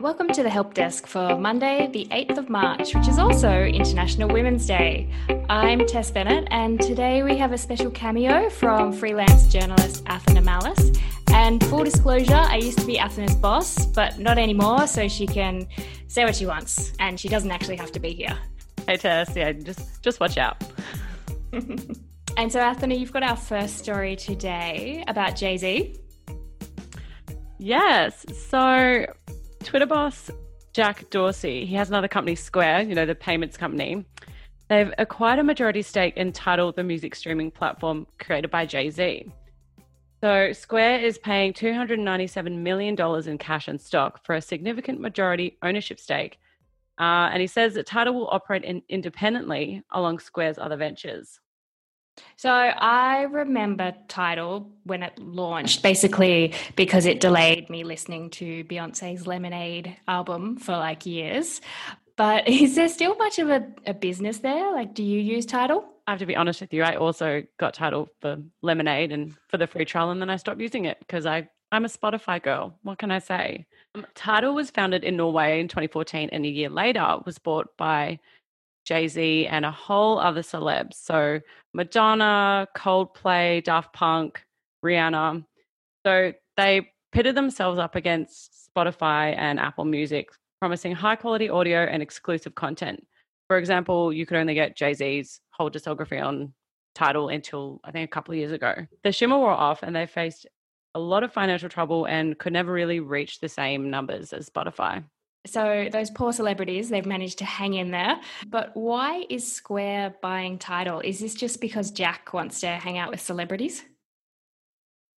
Welcome to the Help Desk for Monday, the 8th of March, which is also International Women's Day. I'm Tess Bennett, and today we have a special cameo from freelance journalist Athena Malice. And full disclosure, I used to be Athena's boss, but not anymore, so she can say what she wants, and she doesn't actually have to be here. Hey Tess, yeah, just just watch out. and so, Athena, you've got our first story today about Jay Z. Yes. So Twitter boss Jack Dorsey, he has another company, Square, you know, the payments company. They've acquired a majority stake in Tidal, the music streaming platform created by Jay Z. So, Square is paying $297 million in cash and stock for a significant majority ownership stake. Uh, and he says that Tidal will operate in, independently along Square's other ventures. So I remember Tidal when it launched, basically because it delayed me listening to Beyonce's Lemonade album for like years. But is there still much of a, a business there? Like, do you use Tidal? I have to be honest with you. I also got Tidal for Lemonade and for the free trial, and then I stopped using it because I I'm a Spotify girl. What can I say? Um, Tidal was founded in Norway in 2014, and a year later was bought by Jay Z, and a whole other celebs. So Madonna, Coldplay, Daft Punk, Rihanna. So they pitted themselves up against Spotify and Apple Music, promising high quality audio and exclusive content. For example, you could only get Jay Z's whole discography on Tidal until I think a couple of years ago. The shimmer wore off and they faced a lot of financial trouble and could never really reach the same numbers as Spotify. So those poor celebrities, they've managed to hang in there. But why is Square buying Tidal? Is this just because Jack wants to hang out with celebrities?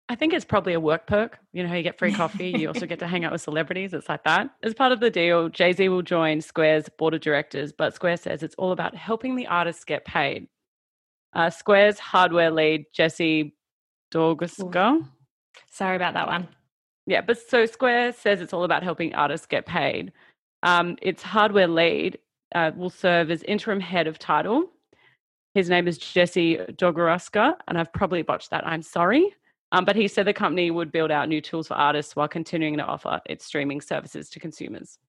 I think it's probably a work perk. You know, how you get free coffee, you also get to hang out with celebrities. It's like that. As part of the deal, Jay Z will join Square's board of directors, but Square says it's all about helping the artists get paid. Uh, Square's hardware lead, Jesse Dorguska. Sorry about that one. Yeah, but so Square says it's all about helping artists get paid. Um, its hardware lead uh, will serve as interim head of Tidal. His name is Jesse Dogoruska, and I've probably botched that. I'm sorry. Um, but he said the company would build out new tools for artists while continuing to offer its streaming services to consumers.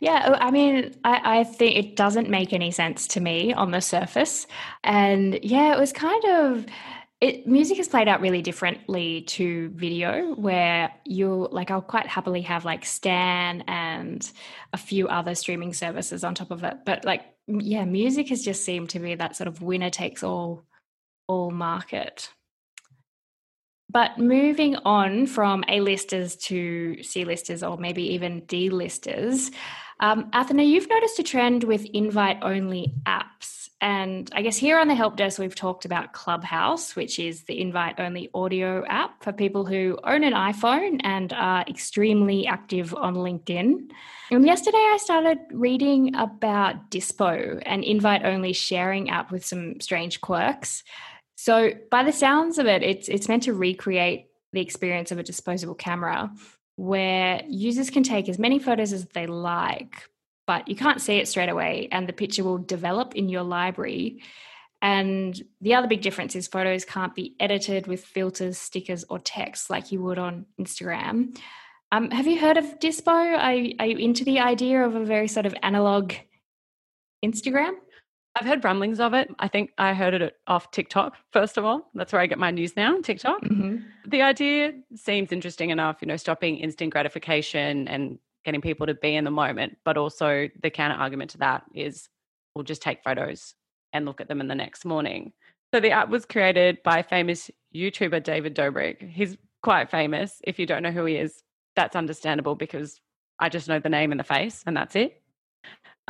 Yeah, I mean, I, I, think it doesn't make any sense to me on the surface. And yeah, it was kind of it music is played out really differently to video where you'll like I'll quite happily have like Stan and a few other streaming services on top of it. But like yeah, music has just seemed to be that sort of winner takes all all market. But moving on from A-listers to C-listers or maybe even D-listers, um, Athena, you've noticed a trend with invite-only apps. And I guess here on the help desk, we've talked about Clubhouse, which is the invite only audio app for people who own an iPhone and are extremely active on LinkedIn. And yesterday, I started reading about Dispo, an invite only sharing app with some strange quirks. So, by the sounds of it, it's, it's meant to recreate the experience of a disposable camera where users can take as many photos as they like, but you can't see it straight away and the picture will develop in your library. And the other big difference is photos can't be edited with filters stickers or text like you would on instagram. Um, have you heard of dispo? Are, are you into the idea of a very sort of analog instagram I've heard rumblings of it. I think I heard it off TikTok, first of all. That's where I get my news now, TikTok. Mm-hmm. The idea seems interesting enough, you know, stopping instant gratification and getting people to be in the moment. But also, the counter argument to that is we'll just take photos and look at them in the next morning. So, the app was created by famous YouTuber David Dobrik. He's quite famous. If you don't know who he is, that's understandable because I just know the name and the face, and that's it.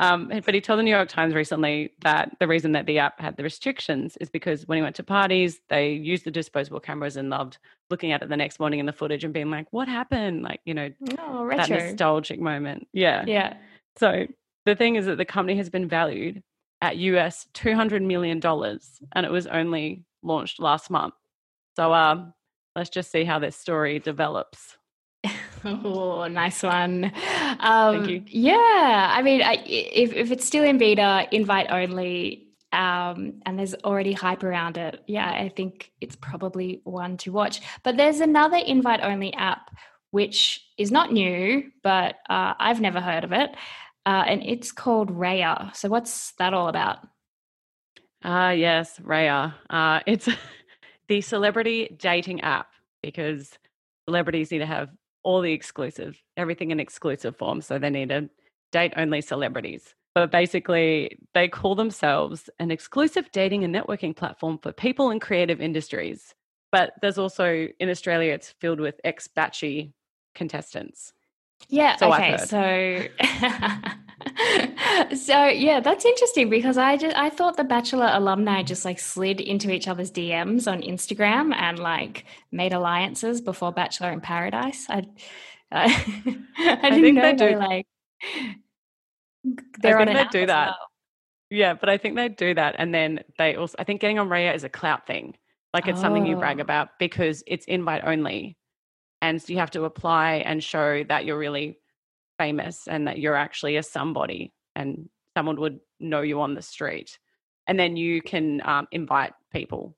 Um, but he told the New York Times recently that the reason that the app had the restrictions is because when he went to parties, they used the disposable cameras and loved looking at it the next morning in the footage and being like, "What happened?" Like you know, Oh, that nostalgic moment. Yeah. Yeah. So the thing is that the company has been valued at US two hundred million dollars, and it was only launched last month. So um, let's just see how this story develops. Oh, nice one. Um, you. Yeah, I mean, I, if if it's still in beta, invite only, um, and there's already hype around it, yeah, I think it's probably one to watch. But there's another invite only app which is not new, but uh, I've never heard of it, uh, and it's called Raya. So what's that all about? Ah, yes, Raya. Uh, it's the celebrity dating app because celebrities need to have all the exclusive, everything in exclusive form. So they need to date only celebrities. But basically, they call themselves an exclusive dating and networking platform for people in creative industries. But there's also in Australia, it's filled with ex batchy contestants. Yeah. So okay. So, so yeah, that's interesting because I just I thought the Bachelor alumni just like slid into each other's DMs on Instagram and like made alliances before Bachelor in Paradise. I I, I didn't think know they they, do- like they're I on think an they do that. well. Yeah, but I think they do that. And then they also, I think getting on Raya is a clout thing. Like it's something you brag Oh. about because it's invite only. And so you have to apply and show that you're really famous and that you're actually a somebody and someone would know you on the street. And then you can um, invite people.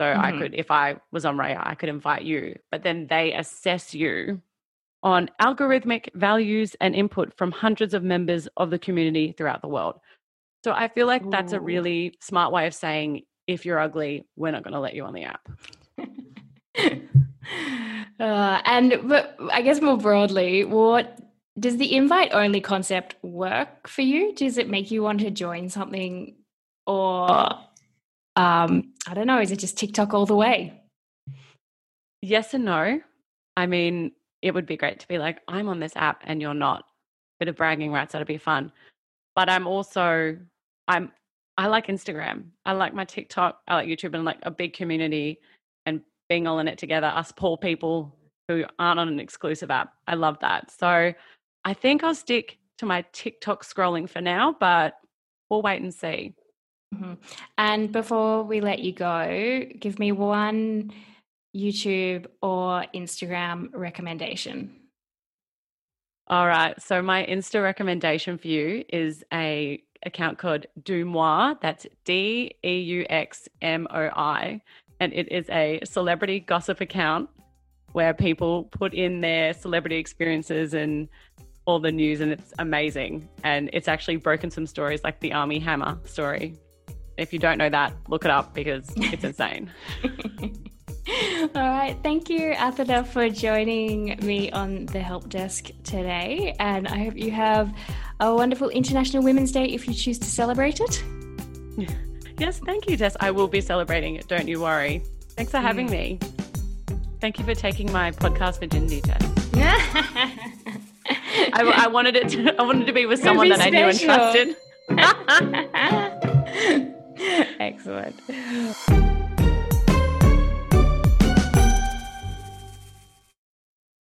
So I Mhm. could, if I was on Raya, I could invite you. But then they assess you on algorithmic values and input from hundreds of members of the community throughout the world. So I feel like that's a really smart way of saying if you're ugly, we're not going to let you on the app. uh, and but I guess more broadly, what does the invite only concept work for you? Does it make you want to join something, or um, I don't know? Is it just TikTok all the way? Yes and no. I mean, it would be great to be like, I'm on this app and you're not. Bit of bragging rights, that'd be fun. But I'm also, I'm, I like Instagram. I like my TikTok. I like YouTube and like a big community and being all in it together. Us poor people who aren't on an exclusive app. I love that. So I think I'll stick to my TikTok scrolling for now, but we'll wait and see. Mhm. And before we let you go, give me one YouTube or Instagram recommendation. All right. So my Insta recommendation for you is a account called Deuxmoi. That's D E U X M O I, and it is a celebrity gossip account where people put in their celebrity experiences and all the news, and it's amazing. And it's actually broken some stories, like the Armie Hammer story. If you don't know that, look it up because it's insane. All right. Thank you, Athena, for joining me on the help desk today. And I hope you have a wonderful International Women's Day if you choose to celebrate it. Yes, thank you, Jess. I will be celebrating it. Don't you worry. Thanks for having mm. me. Thank you for taking my podcast virginity test. I, I wanted it. To, I wanted to be with someone be that I knew and trusted. Excellent.